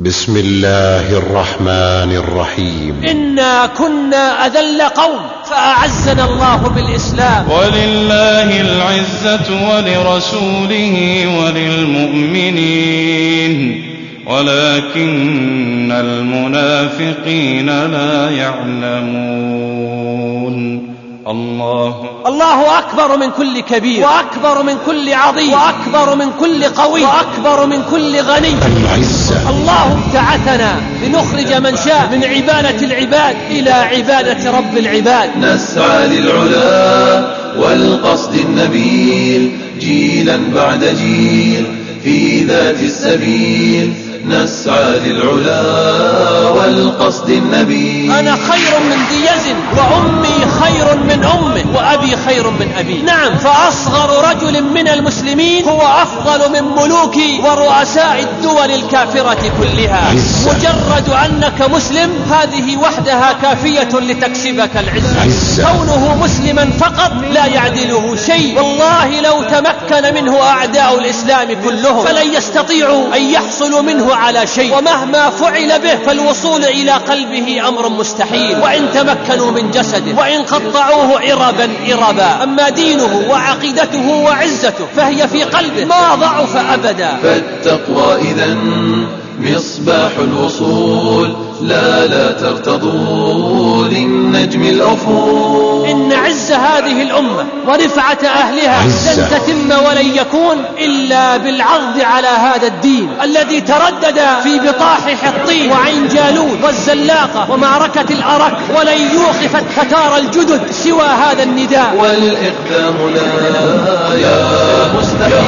بسم الله الرحمن الرحيم. إنا كنا أذل قوم فأعزنا الله بالإسلام. ولله العزة ولرسوله وللمؤمنين. ولكن المنافقين لا يعلمون. الله. الله أكبر من كل كبير. وأكبر من كل عظيم. وأكبر من كل قوي. وأكبر من كل غني. العزة. الله ابتعثنا لنخرج من شاء من عبادة العباد إلى عبادة رب العباد. نسعى للعلا والقصد النبيل جيلا بعد جيل في ذات السبيل. نسعى للعلا والقصد النبيل. أنا خير من ذي يزن وأمي خير من أمه وأبي خير من أبي نعم. فأصغر رجل من المسلمين هو أفضل من ملوك ورؤساء الدول الكافرة كلها. مجرد أنك مسلم هذه وحدها كافية لتكسبك العزة. عزة. كونه مسلما فقط لا يعدله شيء. والله لو تمكن منه أعداء الإسلام كلهم فلن يستطيعوا أن يحصلوا منه على شيء. ومهما فعل به فالوصول إلى قلبه أمر مستحيل. وإن تمكنوا من جسده وإن قطعوه عربا عربا. أما دينه وعقيدته وعزته فهي في قلبه. ما ضعف أبدا. فالتقوى إذا مصباح الوصول. لا لا ترتضوا للنجم الأفول إن عز هذه الأمة ورفعة أهلها. لن تتم ولن يكون إلا بالعرض على هذا الدين الذي تردد في بطاح حطين وعين جالوت والزلاقة ومعركة الأرك ولن يوقف التتار الجدد سوى هذا النداء. والإقدام لا يا مستحيل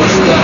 مستحيل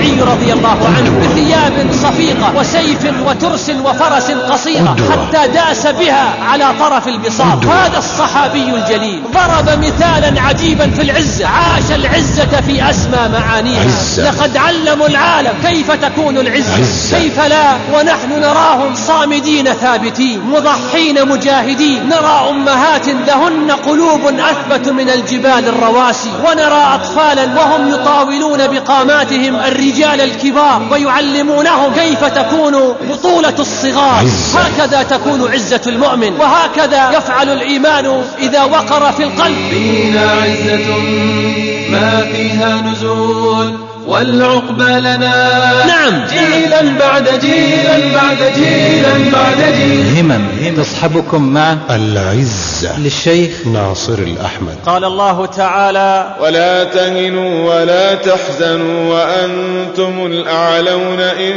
دخل ربعي رضي الله عنه بثياب صفيقة وسيف وترس وفرس قصيرة. حتى داس بها على طرف البساط. هذا الصحابي الجليل. ضرب مثالا عجيبا في العزة. عاش العزة في أسمى معانيها. لقد علموا العالم كيف تكون العزة. عزة. كيف لا؟ ونحن نراهم صامدين ثابتين مضحين مجاهدين. نرى أمهات لهن قلوب أثبت من الجبال الرواسي. ونرى أطفالا وهم يطاولون بقاماتهم الرجال الكبار ويعلمونهم كيف تكون بطولة الصغار. هكذا تكون عزة المؤمن وهكذا يفعل الإيمان إذا وقر في القلب. فينا عزة ما فيها نزول. والعقبى لنا. نعم. جيلا بعد جيلا بعد جيلا بعد جيل همم تصحبكم مع العزة للشيخ ناصر الأحمد. قال الله تعالى ولا تهنوا ولا تحزنوا وأنتم الأعلون إن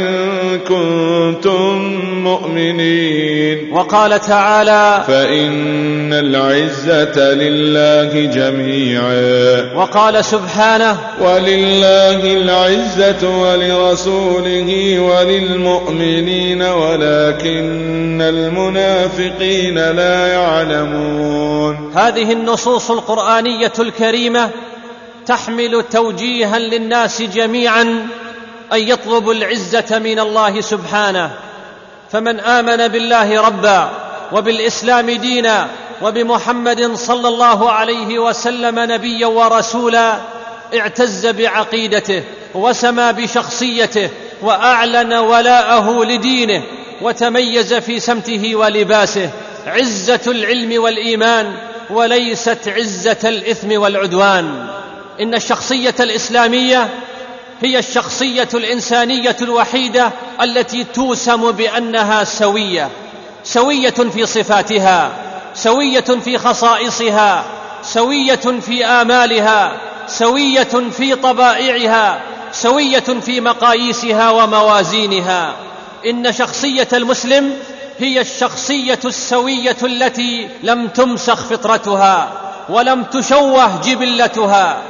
كنتم مؤمنين. وقال تعالى فإن العزة لله جميعا. وقال سبحانه ولله العزة ولرسوله وللمؤمنين ولكن المنافقين لا يعلمون. هذه النصوص القرآنية الكريمة تحمل توجيها للناس جميعا أن يطلبوا العزة من الله سبحانه. فمن آمن بالله ربا وبالإسلام دينا وبمحمد صلى الله عليه وسلم نبيا ورسولا اعتز بعقيدته وسمى بشخصيته وأعلن ولاءه لدينه وتميز في سمته ولباسه. عزة العلم والإيمان وليست عزة الإثم والعدوان. إن الشخصية الإسلامية هي الشخصية الإنسانية الوحيدة التي توسم بأنها سوية. سوية في صفاتها سوية في خصائصها سوية في آمالها سوية في طبائعها سوية في مقاييسها وموازينها. إن شخصية المسلم هي الشخصية السوية التي لم تمسخ فطرتها ولم تشوه جبلتها.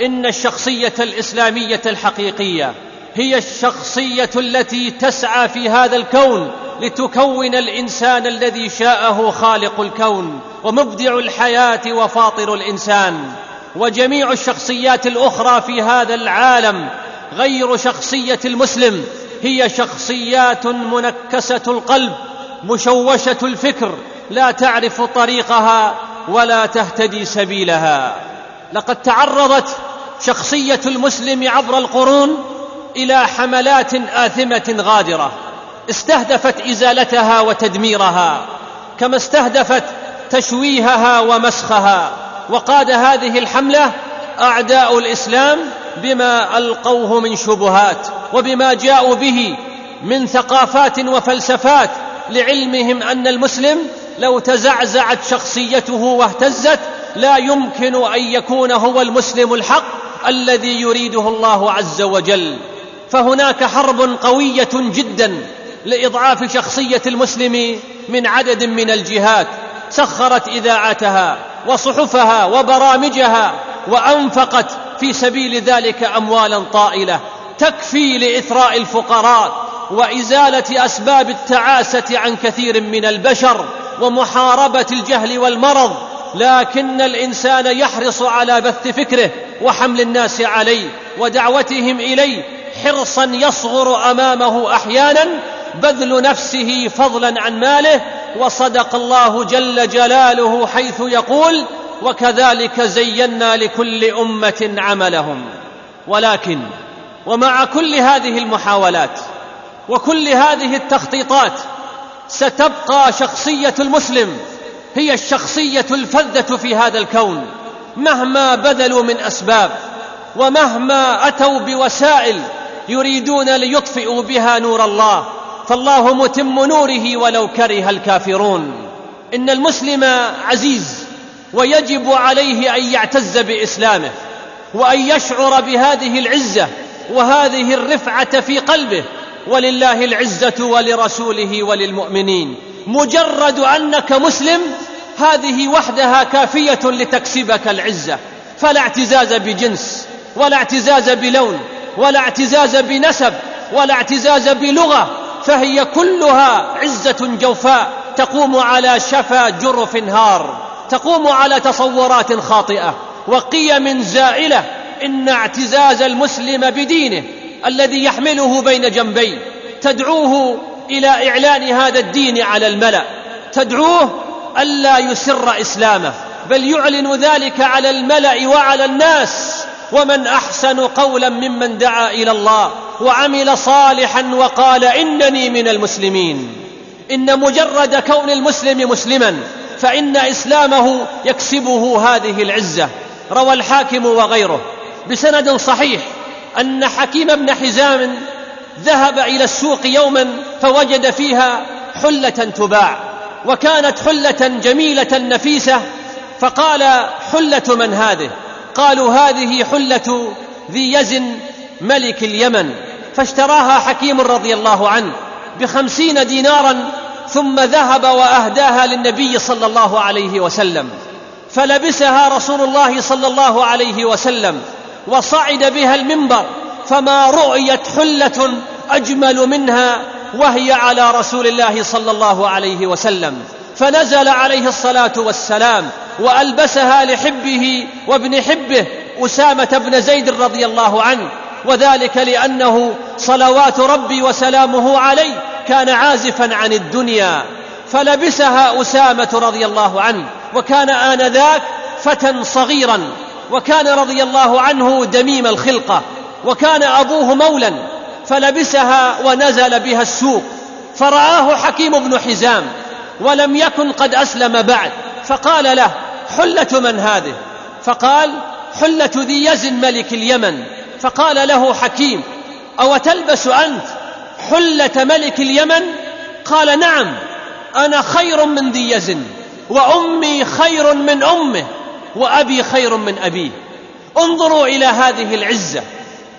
إن الشخصية الإسلامية الحقيقية هي الشخصية التي تسعى في هذا الكون لتكون الإنسان الذي شاءه خالق الكون ومبدع الحياة وفاطر الإنسان. وجميع الشخصيات الأخرى في هذا العالم غير شخصية المسلم هي شخصيات منكسة القلب مشوشة الفكر لا تعرف طريقها ولا تهتدي سبيلها. لقد تعرضت شخصية المسلم عبر القرون إلى حملات آثمة غادرة استهدفت إزالتها وتدميرها كما استهدفت تشويهها ومسخها. وقاد هذه الحملة أعداء الإسلام بما ألقوه من شبهات وبما جاءوا به من ثقافات وفلسفات لعلمهم أن المسلم لو تزعزعت شخصيته واهتزت لا يمكن أن يكون هو المسلم الحق الذي يريده الله عز وجل. فهناك حرب قوية جدا لإضعاف شخصية المسلم من عدد من الجهات. سخرت اذاعتها وصحفها وبرامجها وأنفقت في سبيل ذلك أموالا طائلة تكفي لإثراء الفقراء وإزالة أسباب التعاسة عن كثير من البشر ومحاربة الجهل والمرض لكن الإنسان يحرص على بث فكره وحمل الناس عليه ودعوتهم إليه حرصا يصغر أمامه أحيانا بذل نفسه فضلا عن ماله وصدق الله جل جلاله حيث يقول وكذلك زينا لكل أمة عملهم. ولكن ومع كل هذه المحاولات وكل هذه التخطيطات ستبقى شخصية المسلم هي الشخصية الفذة في هذا الكون مهما بذلوا من أسباب ومهما أتوا بوسائل يريدون ليطفئوا بها نور الله. فالله متم نوره ولو كره الكافرون. إن المسلم عزيز ويجب عليه أن يعتز بإسلامه وأن يشعر بهذه العزة وهذه الرفعة في قلبه ولله العزة ولرسوله وللمؤمنين. مجرد أنك مسلم هذه وحدها كافية لتكسبك العزة. فلا اعتزاز بجنس ولا اعتزاز بلون ولا اعتزاز بنسب ولا اعتزاز بلغة فهي كلها عزة جوفاء تقوم على شفا جرف هار تقوم على تصورات خاطئة. وقيم زائلة إن اعتزاز المسلم بدينه الذي يحمله بين جنبيه تدعوه إلى إعلان هذا الدين على الملأ. تدعوه ألا يسر إسلامه بل يعلن ذلك على الملأ وعلى الناس. ومن أحسن قولا ممن دعا إلى الله وعمل صالحا وقال إنني من المسلمين. إن مجرد كون المسلم مسلما فإن إسلامه يكسبه هذه العزة. روى الحاكم وغيره. بسند صحيح أن حكيم بن حزام ذهب إلى السوق يوما فوجد فيها حلة تباع وكانت حلة جميلة نفيسة فقال حلة من هذه؟ قالوا هذه حلة ذي يزن ملك اليمن فاشتراها حكيم رضي الله عنه بخمسين دينارا ثم ذهب وأهداها للنبي صلى الله عليه وسلم. فلبسها رسول الله صلى الله عليه وسلم وصعد بها المنبر فما رؤيت حلة أجمل منها وهي على رسول الله صلى الله عليه وسلم. فنزل عليه الصلاة والسلام وألبسها لحبه وابن حبه أسامة بن زيد رضي الله عنه وذلك لأنه صلوات ربي وسلامه عليه كان عازفا عن الدنيا. فلبسها أسامة رضي الله عنه وكان آنذاك فتى صغيرا وكان رضي الله عنه دميم الخلقة وكان أبوه مولا فلبسها ونزل بها السوق. فرآه حكيم بن حزام ولم يكن قد أسلم بعد. فقال له حلة من هذه؟ فقال حلة ذي يزن ملك اليمن. فقال له حكيم أو تلبس أنت حلة ملك اليمن؟ قال نعم أنا خير من ذي يزن وأمي خير من أمه وأبي خير من أبيه. انظروا إلى هذه العزة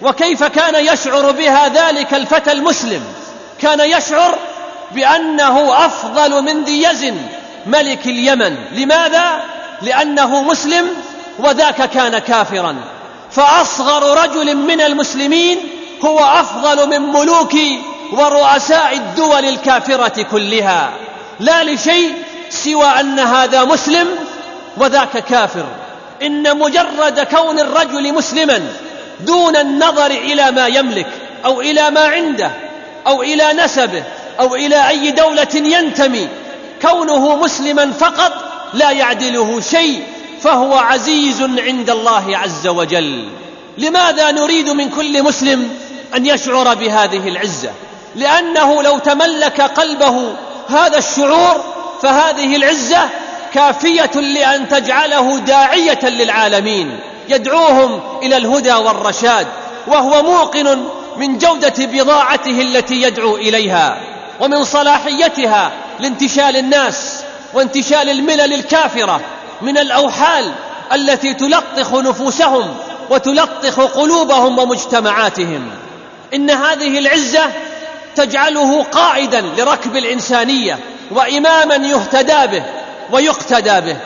وكيف كان يشعر بها ذلك الفتى المسلم. كان يشعر بأنه أفضل من ذي يزن ملك اليمن. لماذا؟ لأنه مسلم وذاك كان كافرا. فأصغر رجل من المسلمين هو أفضل من ملوك ورؤساء الدول الكافرة كلها. لا لشيء سوى أن هذا مسلم وذاك كافر. إن مجرد كون الرجل مسلما دون النظر إلى ما يملك أو إلى ما عنده أو إلى نسبه أو إلى أي دولة ينتمي. كونه مسلما فقط لا يعدله شيء فهو عزيز عند الله عز وجل. لماذا نريد من كل مسلم أن يشعر بهذه العزة؟ لأنه لو تملك قلبه هذا الشعور فهذه العزة كافية لأن تجعله داعية للعالمين. يدعوهم إلى الهدى والرشاد وهو موقن من جودة بضاعته التي يدعو إليها. ومن صلاحيتها لانتشال الناس وانتشال الملل الكافرة من الأوحال التي تلطخ نفوسهم وتلطخ قلوبهم ومجتمعاتهم. إن هذه العزة تجعله قائدا لركب الإنسانية وإماما يهتدى به ويقتدى به.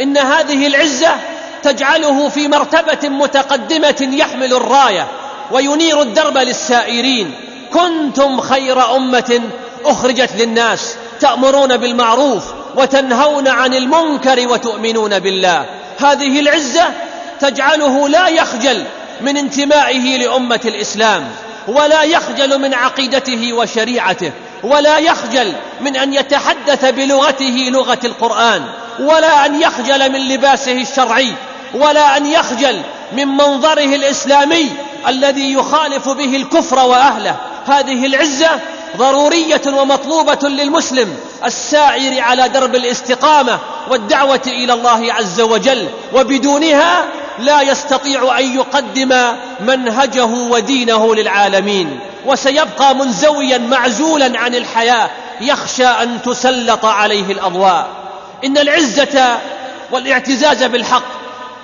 إن هذه العزة تجعله في مرتبة متقدمة يحمل الراية وينير الدرب للسائرين. كنتم خير أمة أخرجت للناس تأمرون بالمعروف وتنهون عن المنكر وتؤمنون بالله. هذه العزة تجعله لا يخجل من انتمائه لأمة الإسلام ولا يخجل من عقيدته وشريعته ولا يخجل من أن يتحدث بلغته لغة القرآن ولا أن يخجل من لباسه الشرعي ولا أن يخجل من منظره الإسلامي الذي يخالف به الكفر وأهله. هذه العزة ضرورية ومطلوبة للمسلم السائر على درب الاستقامة والدعوة إلى الله عز وجل وبدونها لا يستطيع أن يقدم منهجه ودينه للعالمين وسيبقى منزويا معزولا عن الحياة يخشى أن تسلط عليه الأضواء. إن العزة والاعتزاز بالحق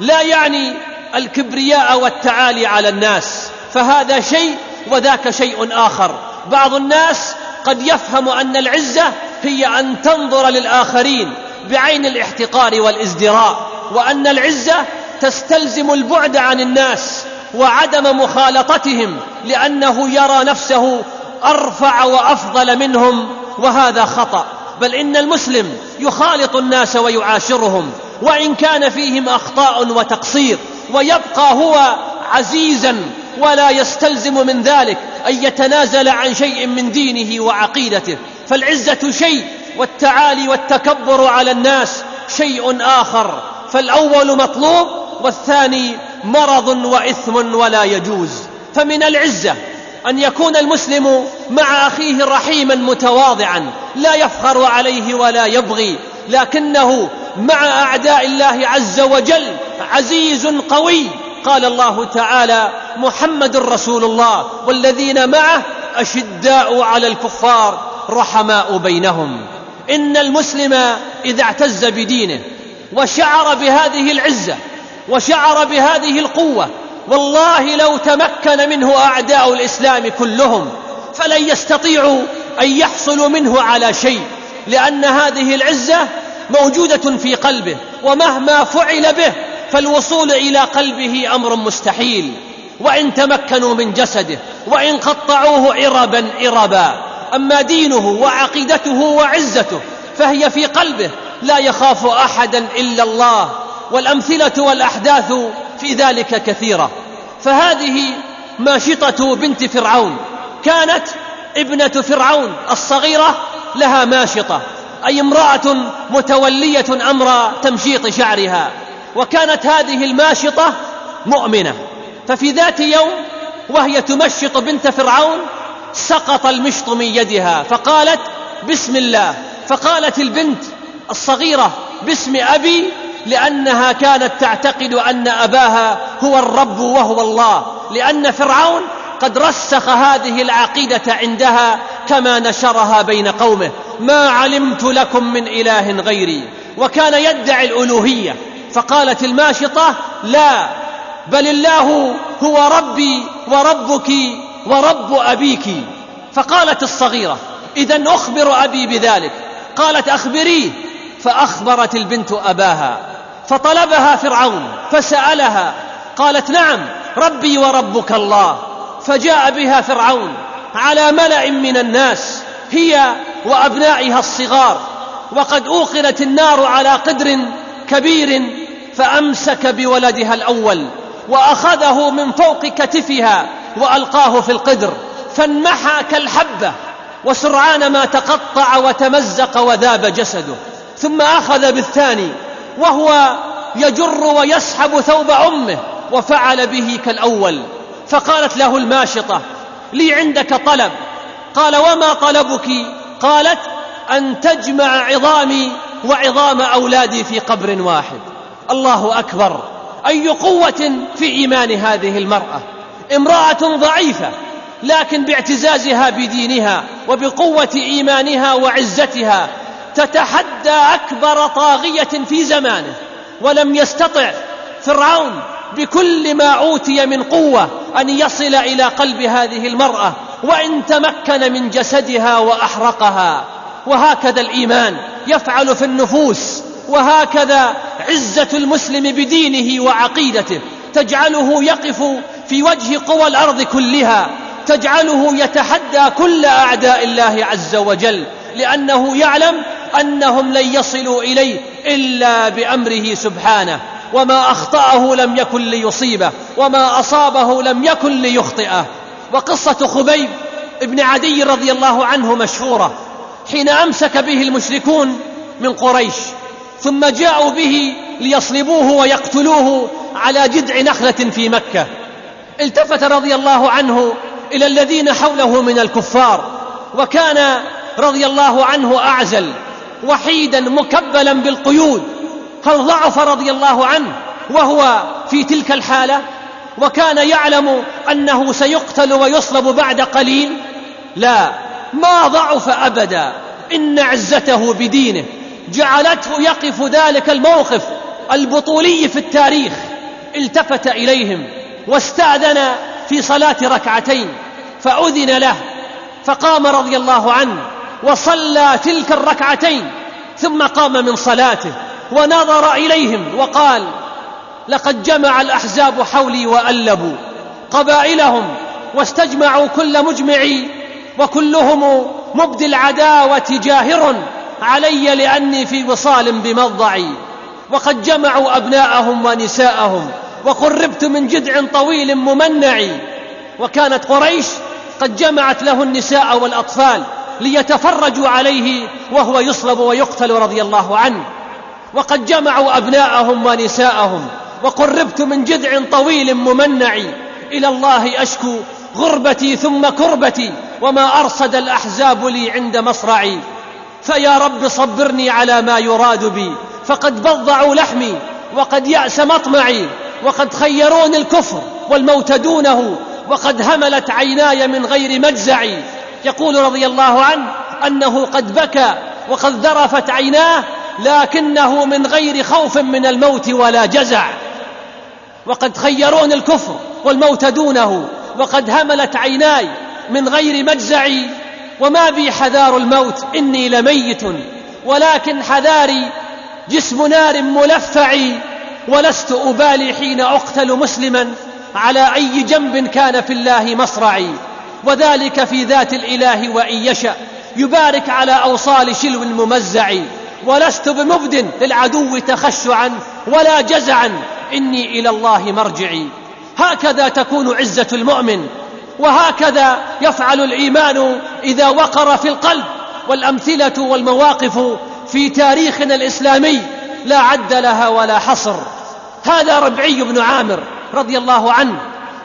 لا يعني الكبرياء والتعالي على الناس فهذا شيء وذاك شيء آخر. بعض الناس قد يفهم أن العزة هي أن تنظر للآخرين بعين الاحتقار والازدراء وأن العزة تستلزم البعد عن الناس وعدم مخالطتهم لأنه يرى نفسه أرفع وأفضل منهم وهذا خطأ. بل إن المسلم يخالط الناس ويعاشرهم وإن كان فيهم أخطاء وتقصير ويبقى هو عزيزا ولا يستلزم من ذلك أن يتنازل عن شيء من دينه وعقيدته. فالعزة شيء والتعالي والتكبر على الناس شيء آخر. فالأول مطلوب والثاني مرض وإثم ولا يجوز. فمن العزة أن يكون المسلم مع أخيه رحيما متواضعا لا يفخر عليه ولا يبغي. لكنه مع أعداء الله عز وجل عزيز قوي. قال الله تعالى محمد رسول الله والذين معه أشداء على الكفار رحماء بينهم. إن المسلم إذا اعتز بدينه وشعر بهذه العزة وشعر بهذه القوة والله لو تمكن منه أعداء الإسلام كلهم فلن يستطيعوا أن يحصلوا منه على شيء لأن هذه العزة موجودة في قلبه ومهما فعل به فالوصول إلى قلبه أمر مستحيل. وإن تمكنوا من جسده وإن قطعوه عربا عربا. أما دينه وعقيدته وعزته فهي في قلبه. لا يخاف أحدا إلا الله. والأمثلة والأحداث في ذلك كثيرة. فهذه ماشطة بنت فرعون. كانت ابنة فرعون الصغيرة لها ماشطة أي امرأة متولية أمر تمشيط شعرها. وكانت هذه الماشطة مؤمنة. ففي ذات يوم وهي تمشط بنت فرعون سقط المشط من يدها فقالت بسم الله. فقالت البنت الصغيرة باسم أبي لأنها كانت تعتقد أن أباها هو الرب وهو الله لأن فرعون قد رسخ هذه العقيدة عندها كما نشرها بين قومه. ما علمت لكم من إله غيري. وكان يدعي الألوهية. فقالت الماشطة لا بل الله هو ربي وربك ورب أبيك. فقالت الصغيرة إذا أخبر أبي بذلك. قالت أخبريه فأخبرت البنت أباها. فطلبها فرعون فسألها. قالت نعم ربي وربك الله. فجاء بها فرعون على ملأ من الناس هي وأبنائها الصغار. وقد أوقنت النار على قدر كبير فأمسك بولدها الأول وأخذه من فوق كتفها وألقاه في القدر فانمحى كالحبة وسرعان ما تقطع وتمزق وذاب جسده ثم أخذ بالثاني وهو يجر ويسحب ثوب أمه وفعل به كالأول فقالت له الماشطة لي عندك طلب. قال وما طلبك؟ قالت أن تجمع عظامي وعظام أولادي في قبر واحد. الله أكبر أي قوة في إيمان هذه المرأة. امرأة ضعيفة لكن باعتزازها بدينها وبقوة إيمانها وعزتها تتحدى أكبر طاغية في زمانه ولم يستطع فرعون بكل ما أوتي من قوة أن يصل إلى قلب هذه المرأة وإن تمكن من جسدها وأحرقها. وهكذا الإيمان يفعل في النفوس. وهكذا عزة المسلم بدينه وعقيدته. تجعله يقف في وجه قوى الأرض كلها. تجعله يتحدى كل أعداء الله عز وجل. لأنه يعلم أنهم لن يصلوا إليه إلا بأمره سبحانه. وما أخطأه لم يكن ليصيبه. وما أصابه لم يكن ليخطئه. وقصة خبيب ابن عدي رضي الله عنه مشهورة. حين أمسك به المشركون من قريش ثم جاءوا به ليصلبوه ويقتلوه على جذع نخلة في مكة. التفت رضي الله عنه إلى الذين حوله من الكفار وكان رضي الله عنه أعزل وحيدا مكبلا بالقيود هل ضعف رضي الله عنه وهو في تلك الحالة وكان يعلم أنه سيقتل ويصلب بعد قليل. لا ما ضعف أبدا إن عزته بدينه. جعلته يقف ذلك الموقف البطولي في التاريخ. التفت إليهم واستأذن في صلاة ركعتين فأذن له فقام رضي الله عنه وصلى تلك الركعتين ثم قام من صلاته ونظر إليهم وقال لقد جمع الأحزاب حولي وألبوا قبائلهم واستجمعوا كل مجمعي وكلهم مبدي العداوة جاهر علي لأني في وصال بمضعي وقد جمعوا أبناءهم ونساءهم وقربت من جذع طويل ممنع. وكانت قريش قد جمعت له النساء والأطفال ليتفرجوا عليه وهو يصلب ويقتل رضي الله عنه. وقد جمعوا أبناءهم ونساءهم وقربت من جذع طويل ممنع. إلى الله أشكو غربتي ثم كربتي وما أرصد الأحزاب لي عند مصرعي. فيا رب صبرني على ما يراد بي فقد بضعوا لحمي وقد يأس مطمعي وقد خيروني الكفر والموت دونه وقد هملت عيناي من غير مجزعي يقول رضي الله عنه أنه قد بكى وقد ذرفت عيناه لكنه من غير خوف من الموت ولا جزع. وقد خيروني الكفر والموت دونه وقد هملت عيناي من غير مجزعي وما بي حذار الموت إني لميت ولكن حذاري جسم نار ملفع ولست أبالي حين أقتل مسلما على أي جنب كان في الله مصرعي وذلك في ذات الإله وإن يشأ يبارك على أوصال شلو ممزع ولست بمبد للعدو تخشعا ولا جزعا إني إلى الله مرجعي. هكذا تكون عزة المؤمن. وهكذا يفعل الإيمان إذا وقر في القلب والأمثلة والمواقف في تاريخنا الإسلامي لا عد لها ولا حصر. هذا ربعي بن عامر رضي الله عنه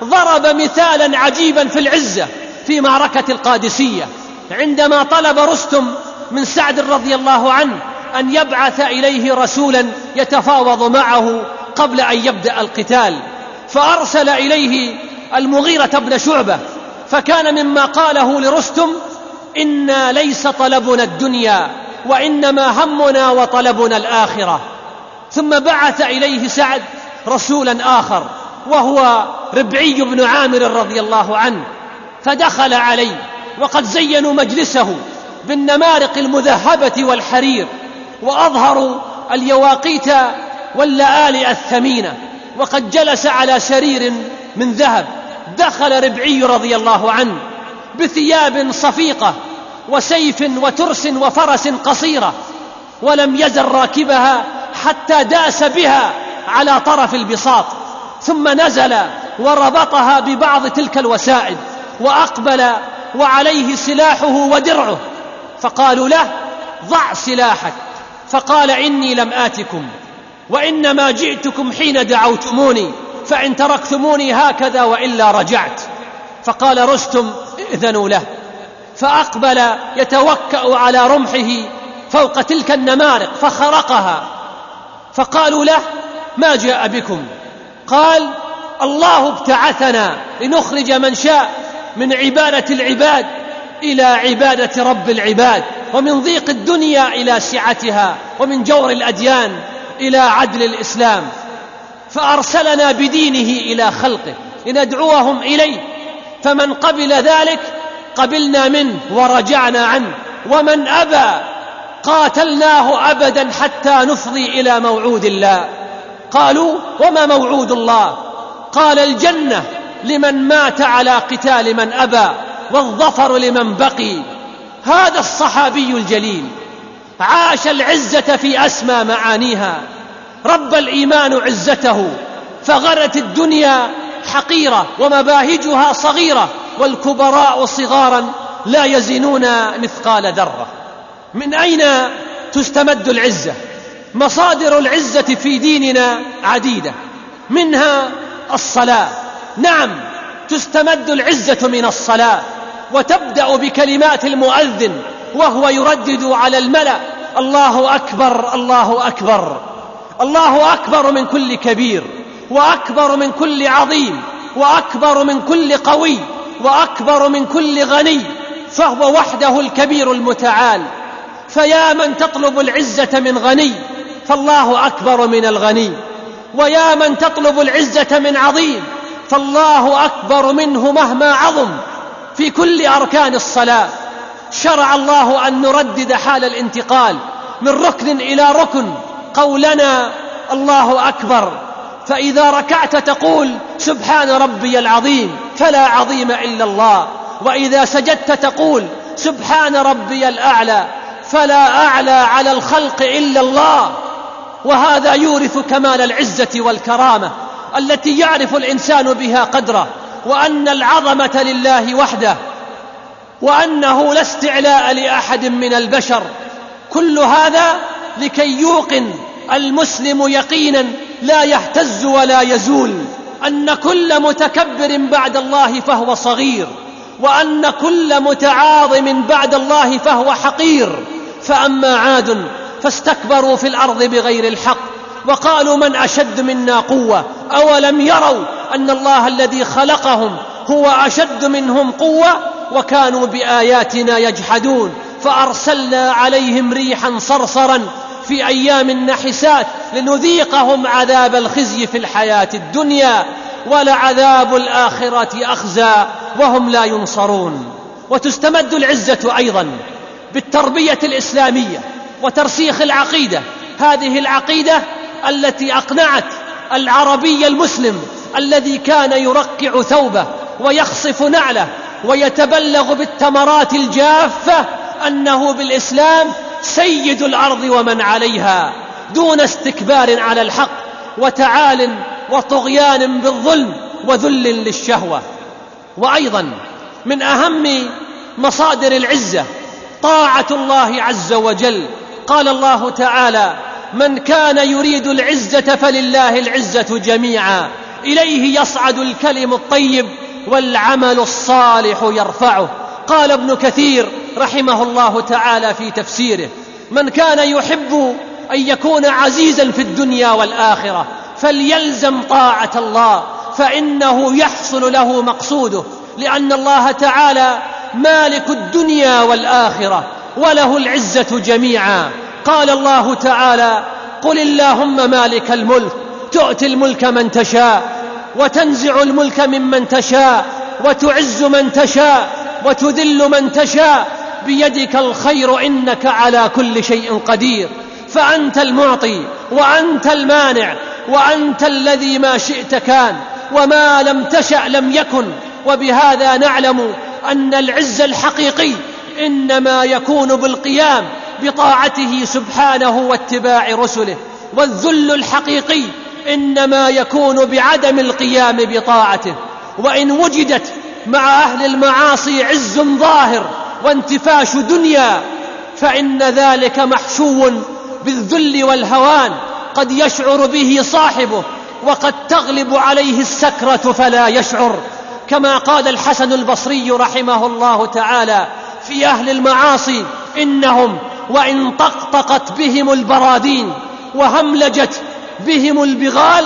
ضرب مثالا عجيبا في العزة في معركة القادسية عندما طلب رستم من سعد رضي الله عنه أن يبعث إليه رسولا يتفاوض معه قبل أن يبدأ القتال. فأرسل إليه المغيرة بن شعبة فكان مما قاله لرستم إنا ليس طلبنا الدنيا وإنما همنا وطلبنا الآخرة. ثم بعث إليه سعد رسولا آخر وهو ربعي بن عامر رضي الله عنه فدخل عليه وقد زينوا مجلسه بالنمارق المذهبة والحرير وأظهروا اليواقيت واللآلئ الثمينة وقد جلس على سرير من ذهب. دخل ربعي رضي الله عنه بثياب صفيقة وسيف وترس وفرس قصيرة ولم يزل راكبها حتى داس بها على طرف البساط ثم نزل وربطها ببعض تلك الوسائد وأقبل وعليه سلاحه ودرعه فقالوا له ضع سلاحك فقال إني لم آتكم وإنما جئتكم حين دعوتموني فإن تركتموني هكذا وإلا رجعت. فقال رستم ائذنوا له. فأقبل يتوكأ على رمحه فوق تلك النمارق فخرقها. فقالوا له ما جاء بكم؟ قال الله ابتعثنا لنخرج من شاء من عبادة العباد إلى عبادة رب العباد ومن ضيق الدنيا إلى سعتها ومن جور الأديان إلى عدل الإسلام. فأرسلنا بدينه إلى خلقه لندعوهم إليه. فمن قبل ذلك قبلنا منه ورجعنا عنه. ومن أبى قاتلناه أبدا حتى نفضي إلى موعود الله. قالوا وما موعود الله؟ قال الجنة لمن مات على قتال من أبى والظفر لمن بقي. هذا الصحابي الجليل. عاش العزة في أسمى معانيها. رب الإيمان عزته فغرت الدنيا حقيرة ومباهجها صغيرة والكبراء صغارا لا يزنون مثقال ذرة. من أين تستمد العزة؟ مصادر العزة في ديننا عديدة منها الصلاة. نعم تستمد العزة من الصلاة وتبدأ بكلمات المؤذن وهو يردد على الملأ الله أكبر الله أكبر. الله أكبر من كل كبير وأكبر من كل عظيم وأكبر من كل قوي وأكبر من كل غني فهو وحده الكبير المتعال. فيا من تطلب العزة من غني فالله أكبر من الغني. ويا من تطلب العزة من عظيم فالله أكبر منه مهما عظم. في كل أركان الصلاة شرع الله أن نردد حال الانتقال من ركن إلى ركن قولنا الله أكبر. فإذا ركعت تقول سبحان ربي العظيم فلا عظيم إلا الله. وإذا سجدت تقول سبحان ربي الأعلى فلا أعلى على الخلق إلا الله. وهذا يورث كمال العزة والكرامة التي يعرف الإنسان بها قدره. وأن العظمة لله وحده وأنه لا استعلاء لأحد من البشر. كل هذا لكي يوقن المسلم يقينا لا يهتز ولا يزول. أن كل متكبر بعد الله فهو صغير وأن كل متعاظم بعد الله فهو حقير. فأما عاد فاستكبروا في الأرض بغير الحق وقالوا من أشد منا قوة؟ أولم يروا أن الله الذي خلقهم هو أشد منهم قوة؟ وكانوا بآياتنا يجحدون فأرسلنا عليهم ريحا صرصرا في أيام نحسات لنذيقهم عذاب الخزي في الحياة الدنيا ولعذاب الآخرة أخزى وهم لا ينصرون. وتستمد العزة أيضا بالتربية الإسلامية وترسيخ العقيدة. هذه العقيدة التي أقنعت العربي المسلم الذي كان يرقع ثوبه ويخصف نعله ويتبلغ بالتمرات الجافة أنه بالإسلام سيد الأرض ومن عليها دون استكبار على الحق وتعال وطغيان بالظلم وذل للشهوة. وأيضا من أهم مصادر العزة طاعة الله عز وجل. قال الله تعالى من كان يريد العزة فلله العزة جميعا إليه يصعد الكلم الطيب والعمل الصالح يرفعه. قال ابن كثير رحمه الله تعالى في تفسيره من كان يحب أن يكون عزيزا في الدنيا والآخرة فليلزم طاعة الله فإنه يحصل له مقصوده لأن الله تعالى مالك الدنيا والآخرة وله العزة جميعا. قال الله تعالى قل اللهم مالك الملك تؤتي الملك من تشاء وتنزع الملك ممن تشاء وتعز من تشاء وتذل من تشاء. بيدك الخير إنك على كل شيء قدير. فأنت المعطي وأنت المانع وأنت الذي ما شئت كان وما لم تشأ لم يكن. وبهذا نعلم أن العز الحقيقي إنما يكون بالقيام بطاعته سبحانه واتباع رسله. والذل الحقيقي إنما يكون بعدم القيام بطاعته. وإن وجدت مع أهل المعاصي عز ظاهر وانتفاش دنيا فإن ذلك محشو بالذل والهوان قد يشعر به صاحبه وقد تغلب عليه السكرة فلا يشعر. كما قال الحسن البصري رحمه الله تعالى في أهل المعاصي إنهم وإن طقطقت بهم البرادين وهملجت بهم البغال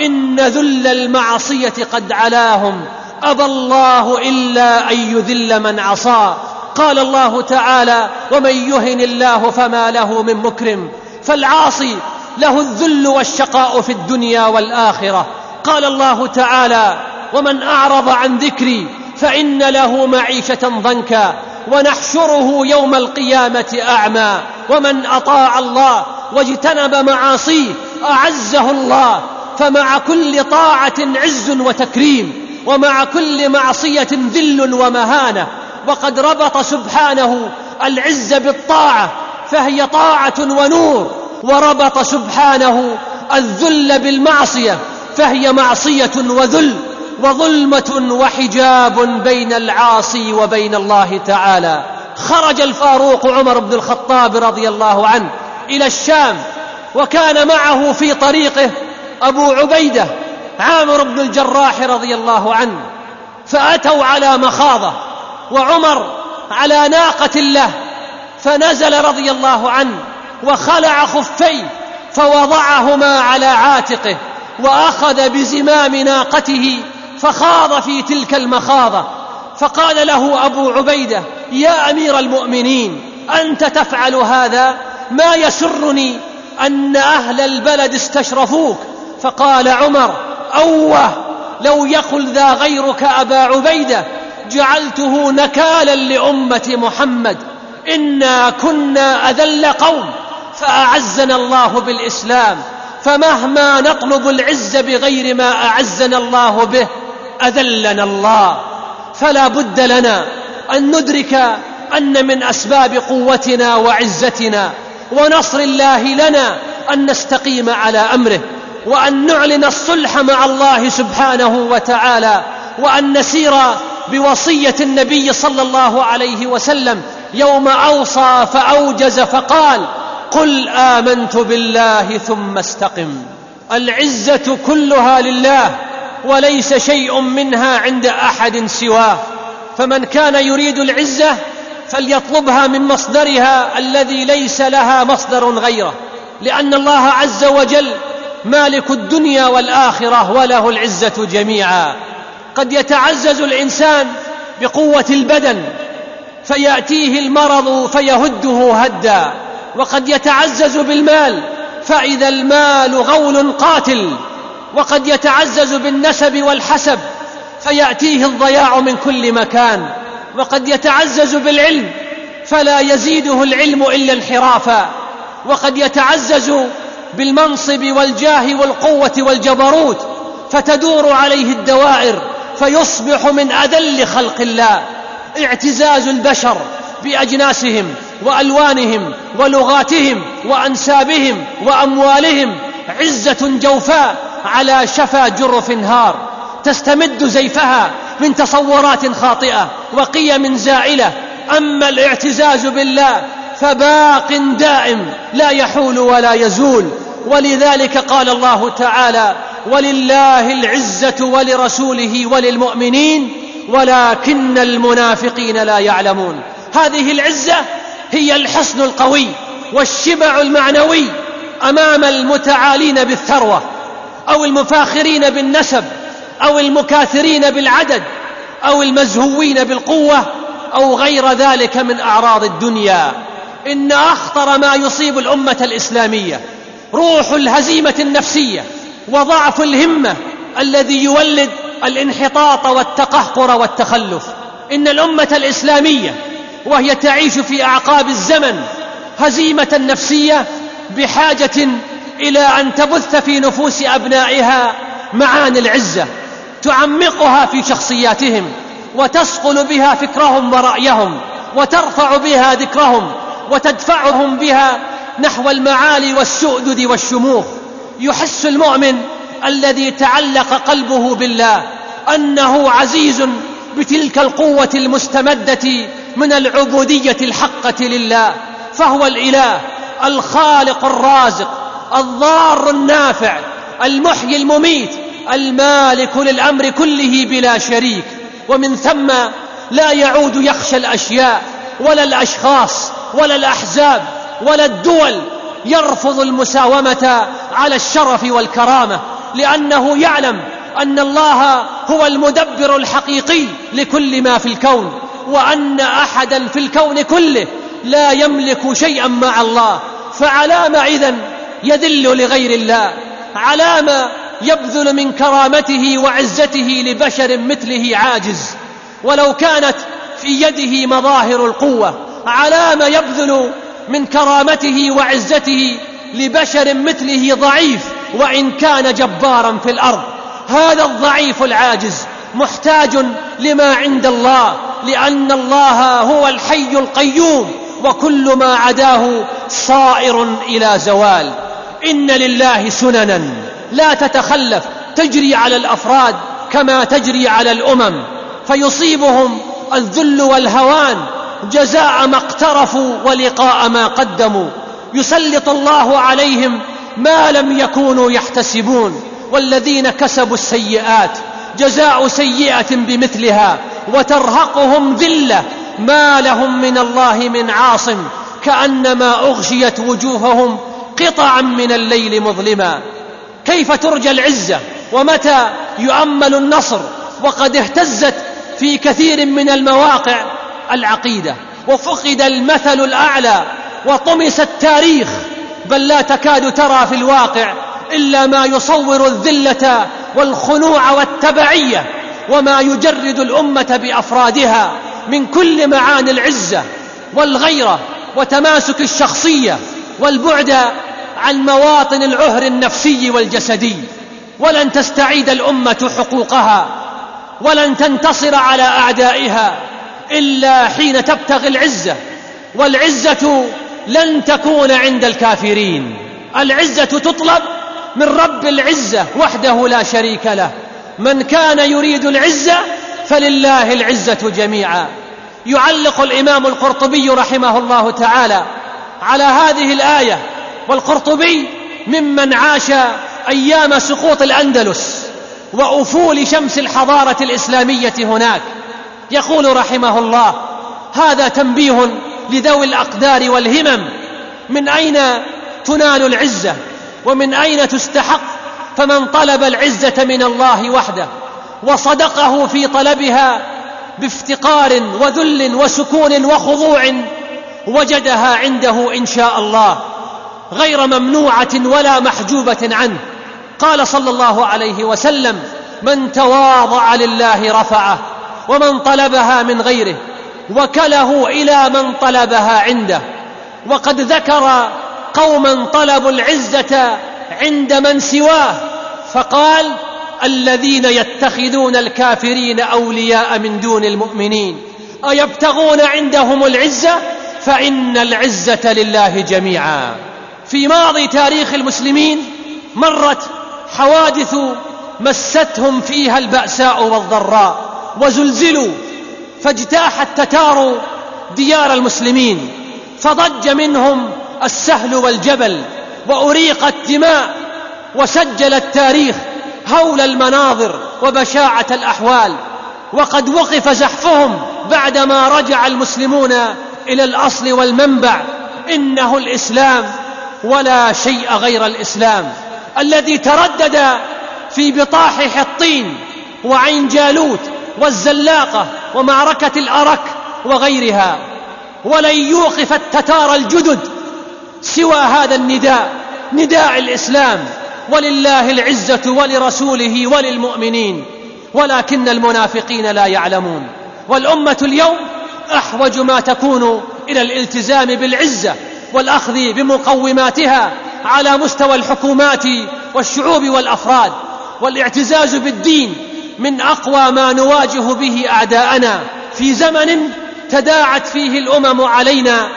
إن ذل المعصية قد علاهم. أبى الله إلا أن يذل من عصاه قال الله تعالى ومن يهن الله فما له من مكرم. فالعاصي له الذل والشقاء في الدنيا والآخرة. قال الله تعالى ومن أعرض عن ذكري فإن له معيشة ضنكا. ونحشره يوم القيامة أعمى. ومن أطاع الله واجتنب معاصيه أعزه الله. فمع كل طاعة عز وتكريم. ومع كل معصية ذل ومهانة وقد ربط سبحانه العز بالطاعة فهي طاعة ونور وربط سبحانه الذل بالمعصية فهي معصية وذل وظلمة وحجاب بين العاصي وبين الله تعالى. خرج الفاروق عمر بن الخطاب رضي الله عنه إلى الشام وكان معه في طريقه أبو عبيدة عامر بن الجراح رضي الله عنه فأتوا على مخاضة وعمر على ناقة له فنزل رضي الله عنه وخلع خفيه فوضعهما على عاتقه وأخذ بزمام ناقته فخاض في تلك المخاضة. فقال له أبو عبيدة يا أمير المؤمنين أنت تفعل هذا؟ ما يسرني أن أهل البلد استشرفوك. فقال عمر اوه لو يقل ذا غيرك أبا عبيدة جعلته نكالا لأمة محمد. إنا كنا أذل قوم فأعزنا الله بالإسلام. فمهما نطلب العز بغير ما أعزنا الله به أذلنا الله. فلا بد لنا أن ندرك أن من أسباب قوتنا وعزتنا ونصر الله لنا أن نستقيم على أمره. وأن نعلن الصلح مع الله سبحانه وتعالى وأن نسير بوصية النبي صلى الله عليه وسلم يوم أوصى فأوجز فقال قل آمنت بالله ثم استقم. العزة كلها لله وليس شيء منها عند أحد سواه. فمن كان يريد العزة فليطلبها من مصدرها الذي ليس لها مصدر غيره لأن الله عز وجل مالك الدنيا والآخرة وله العزة جميعا. قد يتعزز الإنسان بقوة البدن فيأتيه المرض فيهده هدا. وقد يتعزز بالمال فإذا المال غول قاتل. وقد يتعزز بالنسب والحسب فيأتيه الضياع من كل مكان. وقد يتعزز بالعلم فلا يزيده العلم إلا انحرافا. وقد يتعزز بالمنصب والجاه والقوة والجبروت فتدور عليه الدوائر فيصبح من أذل خلق الله. اعتزاز البشر بأجناسهم وألوانهم ولغاتهم وأنسابهم وأموالهم عزة جوفاء على شفا جرف هار. تستمد زيفها من تصورات خاطئة وقيم زائله أما الاعتزاز بالله فباق دائم لا يحول ولا يزول. ولذلك قال الله تعالى ولله العزة ولرسوله وللمؤمنين ولكن المنافقين لا يعلمون. هذه العزة هي الحصن القوي والشبع المعنوي أمام المتعالين بالثروة أو المفاخرين بالنسب أو المكاثرين بالعدد أو المزهوين بالقوة أو غير ذلك من أعراض الدنيا. إن أخطر ما يصيب الأمة الإسلامية روح الهزيمة النفسية وضعف الهمة الذي يولد الانحطاط والتقهقر والتخلف. إن الأمة الإسلامية وهي تعيش في أعقاب الزمن هزيمة نفسية بحاجة إلى أن تبث في نفوس أبنائها معاني العزة تعمقها في شخصياتهم وتصقل بها فكرهم ورأيهم وترفع بها ذكرهم وتدفعهم بها نحو المعالي والسؤدد والشموخ. يحس المؤمن الذي تعلق قلبه بالله أنه عزيز بتلك القوة المستمدة من العبودية الحقة لله فهو الإله الخالق الرازق الضار النافع المحيي المميت المالك للأمر كله بلا شريك. ومن ثم لا يعود يخشى الأشياء ولا الأشخاص ولا الأحزاب ولا الدول يرفض المساومة على الشرف والكرامة لأنه يعلم أن الله هو المدبر الحقيقي لكل ما في الكون وأن أحدا في الكون كله لا يملك شيئا مع الله فعلام إذن يذل لغير الله علام يبذل من كرامته وعزته لبشر مثله عاجز ولو كانت في يده مظاهر القوة علام يبذل من كرامته وعزته لبشر مثله ضعيف وإن كان جبارا في الأرض. هذا الضعيف العاجز محتاج لما عند الله لأن الله هو الحي القيوم وكل ما عداه صائر إلى زوال. إن لله سننا لا تتخلف تجري على الأفراد كما تجري على الأمم. فيصيبهم الذل والهوان جزاء ما اقترفوا ولقاء ما قدموا. يسلط الله عليهم ما لم يكونوا يحتسبون. والذين كسبوا السيئات جزاء سيئة بمثلها وترهقهم ذلة. ما لهم من الله من عاصم كأنما أغشيت وجوههم قطعا من الليل مظلما. كيف ترجى العزة؟ ومتى يؤمل النصر؟ وقد اهتزت في كثير من المواقع العقيدة وفقد المثل الأعلى وطمس التاريخ بل لا تكاد ترى في الواقع إلا ما يصور الذلة والخنوع والتبعية وما يجرد الأمة بأفرادها من كل معاني العزة والغيرة وتماسك الشخصية والبعد عن مواطن العهر النفسي والجسدي. ولن تستعيد الأمة حقوقها ولن تنتصر على أعدائها. إلا حين تبتغي العزة. والعزة لن تكون عند الكافرين. العزة تطلب من رب العزة وحده لا شريك له. من كان يريد العزة فلله العزة جميعا. يعلق الإمام القرطبي رحمه الله تعالى على هذه الآية. والقرطبي ممن عاش أيام سقوط الأندلس وأفول شمس الحضارة الإسلامية هناك. يقول رحمه الله هذا تنبيه لذوي الأقدار والهمم. من أين تنال العزة؟ ومن أين تستحق؟ فمن طلب العزة من الله وحده وصدقه في طلبها بافتقار وذل وسكون وخضوع وجدها عنده إن شاء الله غير ممنوعة ولا محجوبة عنه. قال صلى الله عليه وسلم من تواضع لله رفعه ومن طلبها من غيره وكله إلى من طلبها عنده. وقد ذكر قوما طلبوا العزة عند من سواه فقال الذين يتخذون الكافرين أولياء من دون المؤمنين أيبتغون عندهم العزة؟ فإن العزة لله جميعا. في ماضي تاريخ المسلمين مرت حوادث مستهم فيها البأساء والضراء. وزلزلوا فاجتاح التتار ديار المسلمين فضج منهم السهل والجبل وأريقت دماء وسجل التاريخ هول المناظر وبشاعة الأحوال وقد وقف زحفهم بعدما رجع المسلمون إلى الأصل والمنبع. إنه الإسلام ولا شيء غير الإسلام الذي تردد في بطاح حطين وعين جالوت والزلاقة ومعركة الأرك وغيرها ولن يوقف التتار الجدد سوى هذا النداء نداء الإسلام ولله العزة ولرسوله وللمؤمنين ولكن المنافقين لا يعلمون. والأمة اليوم أحوج ما تكون إلى الالتزام بالعزة والأخذ بمقوماتها على مستوى الحكومات والشعوب والأفراد والاعتزاز بالدين من أقوى ما نواجه به أعداءنا في زمن تداعت فيه الأمم علينا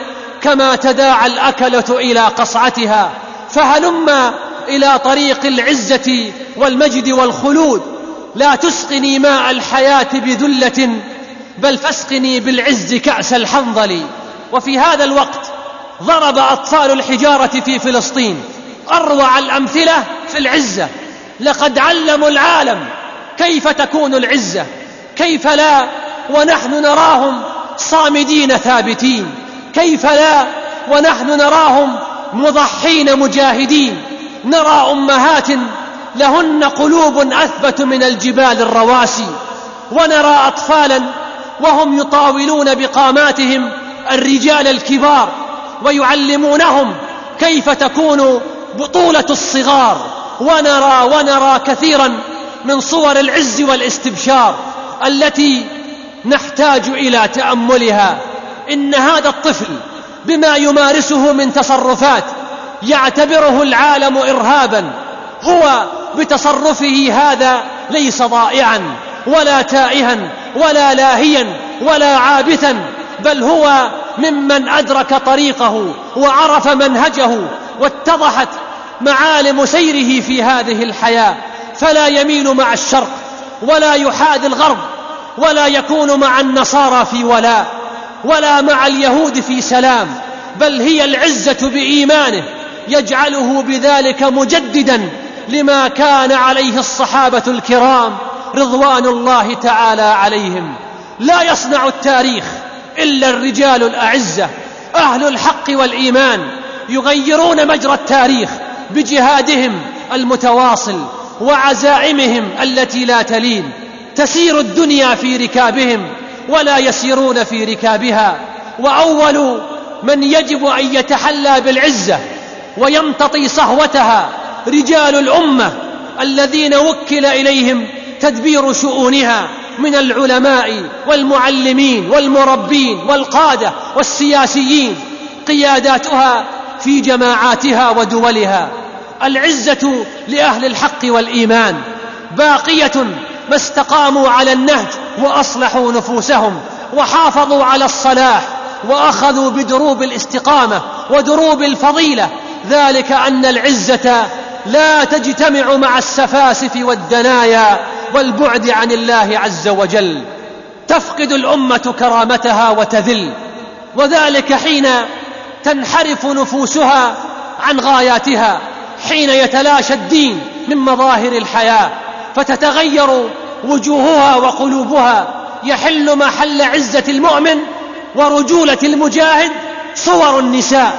كما تداعى الأكلة إلى قصعتها فهلم إلى طريق العزة والمجد والخلود. لا تسقني ماء الحياة بذلة بل فاسقني بالعز كأس الحنظل. وفي هذا الوقت ضرب أطفال الحجارة في فلسطين أروع الأمثلة في العزة. لقد علموا العالم كيف تكون العزة؟ كيف لا ونحن نراهم صامدين ثابتين؟ كيف لا ونحن نراهم مضحين مجاهدين؟ نرى أمهات لهن قلوب أثبت من الجبال الرواسي ونرى اطفالا وهم يطاولون بقاماتهم الرجال الكبار ويعلمونهم كيف تكون بطولة الصغار. ونرى ونرى كثيرا من صور العز والاستبشار التي نحتاج إلى تأملها. إن هذا الطفل بما يمارسه من تصرفات يعتبره العالم ارهابا هو بتصرفه هذا ليس ضائعا ولا تائها ولا لاهيا ولا عابثا بل هو ممن أدرك طريقه وعرف منهجه واتضحت معالم سيره في هذه الحياة. فلا يميل مع الشرق ولا يحاذي الغرب ولا يكون مع النصارى في ولاء ولا مع اليهود في سلام بل هي العزة بإيمانه يجعله بذلك مجددا لما كان عليه الصحابة الكرام رضوان الله تعالى عليهم. لا يصنع التاريخ إلا الرجال الأعزة أهل الحق والإيمان يغيرون مجرى التاريخ بجهادهم المتواصل وعزائمهم التي لا تلين. تسير الدنيا في ركابهم ولا يسيرون في ركابها. وأول من يجب أن يتحلى بالعزة ويمتطي صهوتها رجال الأمة الذين وكل إليهم تدبير شؤونها من العلماء والمعلمين والمربين والقادة والسياسيين. قياداتها في جماعاتها ودولها. العزة لأهل الحق والإيمان باقية ما استقاموا على النهج وأصلحوا نفوسهم وحافظوا على الصلاح وأخذوا بدروب الاستقامة ودروب الفضيلة. ذلك أن العزة لا تجتمع مع السفاسف والدنايا والبعد عن الله عز وجل. تفقد الأمة كرامتها وتذل وذلك حين تنحرف نفوسها عن غاياتها. حين يتلاشى الدين من مظاهر الحياة فتتغير وجوهها وقلوبها يحل محل عزة المؤمن ورجولة المجاهد صور النساء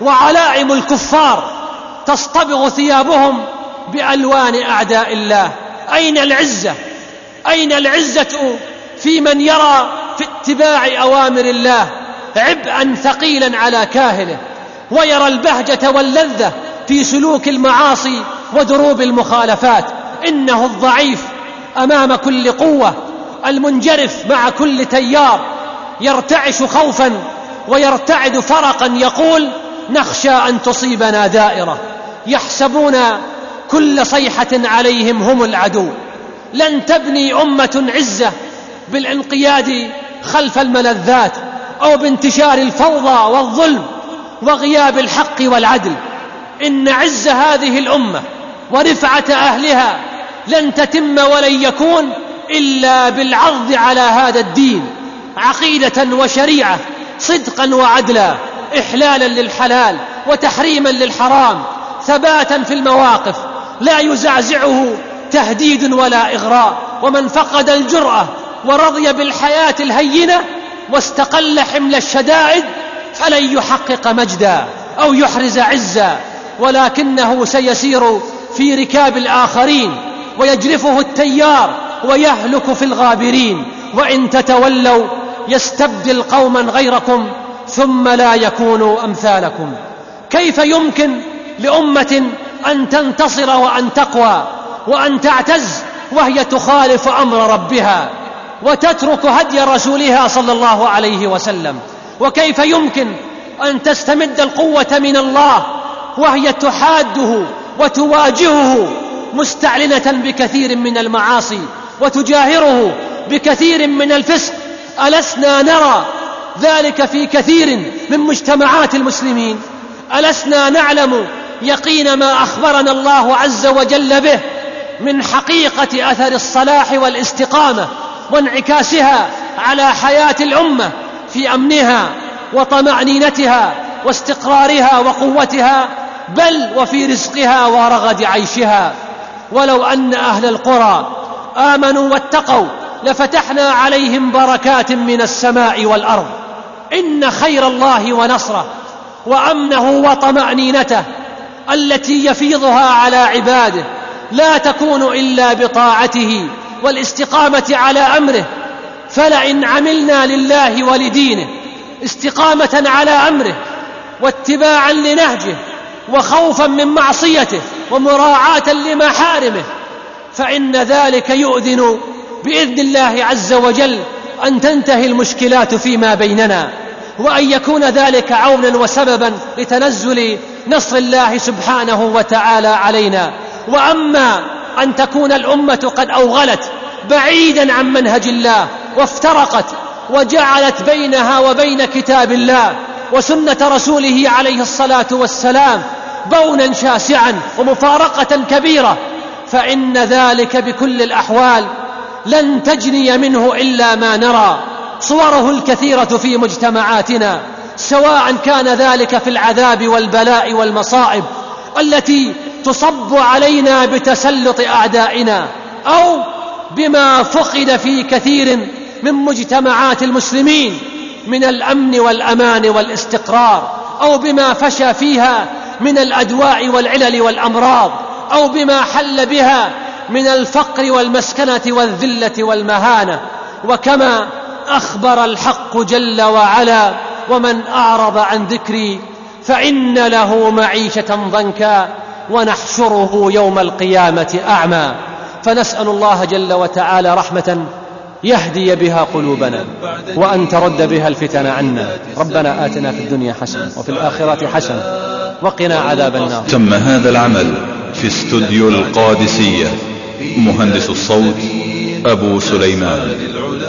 وعلائم الكفار تصطبغ ثيابهم بألوان أعداء الله. أين العزة؟ أين العزة في من يرى في اتباع أوامر الله؟ عبئا ثقيلا على كاهله ويرى البهجة واللذة في سلوك المعاصي ودروب المخالفات. إنه الضعيف أمام كل قوة المنجرف مع كل تيار يرتعش خوفا ويرتعد فرقا يقول نخشى أن تصيبنا دائرة. يحسبون كل صيحة عليهم هم العدو. لن تبني أمة عزة بالانقياد خلف الملذات أو بانتشار الفوضى والظلم وغياب الحق والعدل. إن عز هذه الأمة ورفعة أهلها لن تتم ولن يكون إلا بالعرض على هذا الدين عقيدة وشريعة صدقا وعدلا احلالا للحلال وتحريما للحرام ثباتا في المواقف لا يزعزعه تهديد ولا إغراء ومن فقد الجرأة ورضي بالحياة الهينة واستقل حمل الشدائد فلن يحقق مجدا أو يحرز عزا. ولكنه سيسير في ركاب الآخرين ويجرفه التيار ويهلك في الغابرين. وإن تتولوا يستبدل قوما غيركم ثم لا يكونوا أمثالكم. كيف يمكن لأمة أن تنتصر وأن تقوى وأن تعتز وهي تخالف أمر ربها وتترك هدي رسولها صلى الله عليه وسلم؟ وكيف يمكن أن تستمد القوة من الله وهي تحاده وتواجهه مستعلنة بكثير من المعاصي وتجاهره بكثير من الفسق. ألسنا نرى ذلك في كثير من مجتمعات المسلمين. ألسنا نعلم يقين ما أخبرنا الله عز وجل به من حقيقة أثر الصلاح والاستقامة وانعكاسها على حياة الأمة في أمنها وطمأنينتها واستقرارها وقوتها بل وفي رزقها ورغد عيشها. ولو أن أهل القرى آمنوا واتقوا لفتحنا عليهم بركات من السماء والأرض. إن خير الله ونصره وأمنه وطمأنينته التي يفيضها على عباده. لا تكون إلا بطاعته والاستقامة على أمره. فلئن عملنا لله ولدينه استقامة على أمره واتباعا لنهجه وخوفا من معصيته ومراعاة لمحارمه فإن ذلك يؤذن بإذن الله عز وجل أن تنتهي المشكلات فيما بيننا وأن يكون ذلك عونا وسببا لتنزل نصر الله سبحانه وتعالى علينا. وأما أن تكون الأمة قد أوغلت بعيدا عن منهج الله وافترقت وجعلت بينها وبين كتاب الله وسنة رسوله عليه الصلاة والسلام بونا شاسعا ومفارقة كبيرة فإن ذلك بكل الأحوال لن تجني منه إلا ما نرى. صوره الكثيرة في مجتمعاتنا سواء كان ذلك في العذاب والبلاء والمصائب التي تصب علينا بتسلط أعدائنا أو بما فقد في كثير من مجتمعات المسلمين. من الأمن والأمان والاستقرار أو بما فشى فيها من الأدواء والعلل والأمراض أو بما حل بها من الفقر والمسكنة والذلة والمهانة. وكما أخبر الحق جل وعلا ومن أعرض عن ذكري فإن له معيشة ضنكا ونحشره يوم القيامة أعمى. فنسأل الله جل وتعالى رحمة يهدي بها قلوبنا وأن ترد بها الفتن عنا. ربنا آتنا في الدنيا حسنة وفي الآخرة حسنة وقنا عذاب النار. تم هذا العمل في استوديو القادسية. مهندس الصوت أبو سليمان.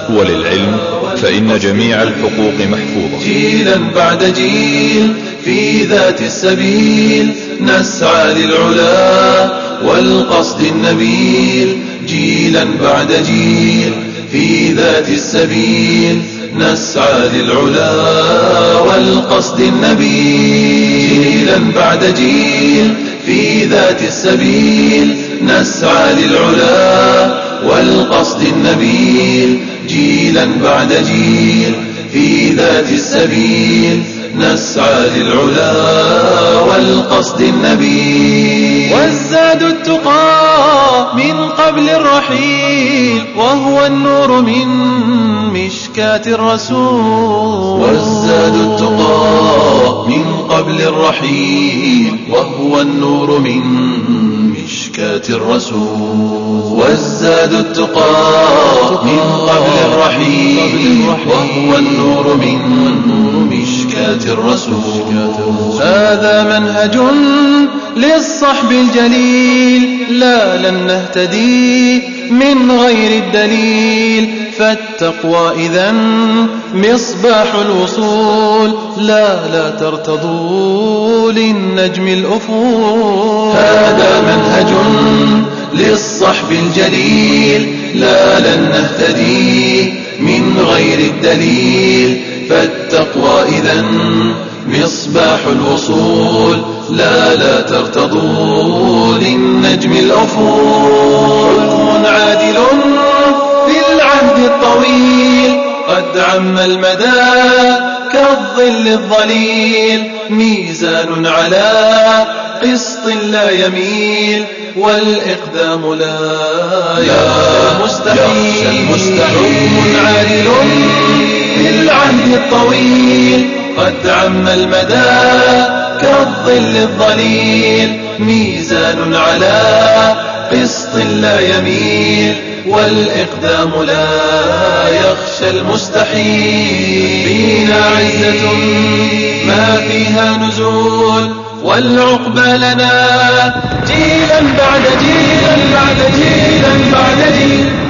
وللعلم فإن جميع الحقوق محفوظة. جيلا بعد جيل في ذات السبيل. نسعى للعلا والقصد النبيل. جيلا بعد جيل في ذات السبيل نسعى للعلا والقصد النبيل جيلا بعد جيل في ذات السبيل نسعى للعلا والقصد النبيل جيلا بعد جيل في ذات السبيل نسعى للعلا والقصد النبيل والزاد التقى من قبل الرحيل وهو النور من مشكاة الرسول. والزاد التقى من قبل الرحيل وهو النور من مشكاة الرسول والزاد التقى من قبل الرحيل وهو النور من مشكاة الرسول. هذا منهج للصحب الجليل لا لن نهتدي من غير الدليل. فالتقوى إذا مصباح الوصول لا لا ترتضوا للنجم الأفول. هذا منهج للصحب الجليل لا لن نهتدي من غير الدليل. فالتقوى إذا مصباح الوصول لا لا ترتضوا للنجم الأفول. حكم عادل في العهد الطويل قد عم المدى كالظل الظليل. ميزان على قسط لا يميل والإقدام لا يخشى المستحيل حكم عادل في العهد الطويل. قد عم المدى كالظل الظليل. ميزان على قسط لا يميل والإقدام لا يخشى المستحيل. فينا عزة ما فيها نزول. والعقبى لنا. جيلا بعد جيلا بعد جيلا بعد جيل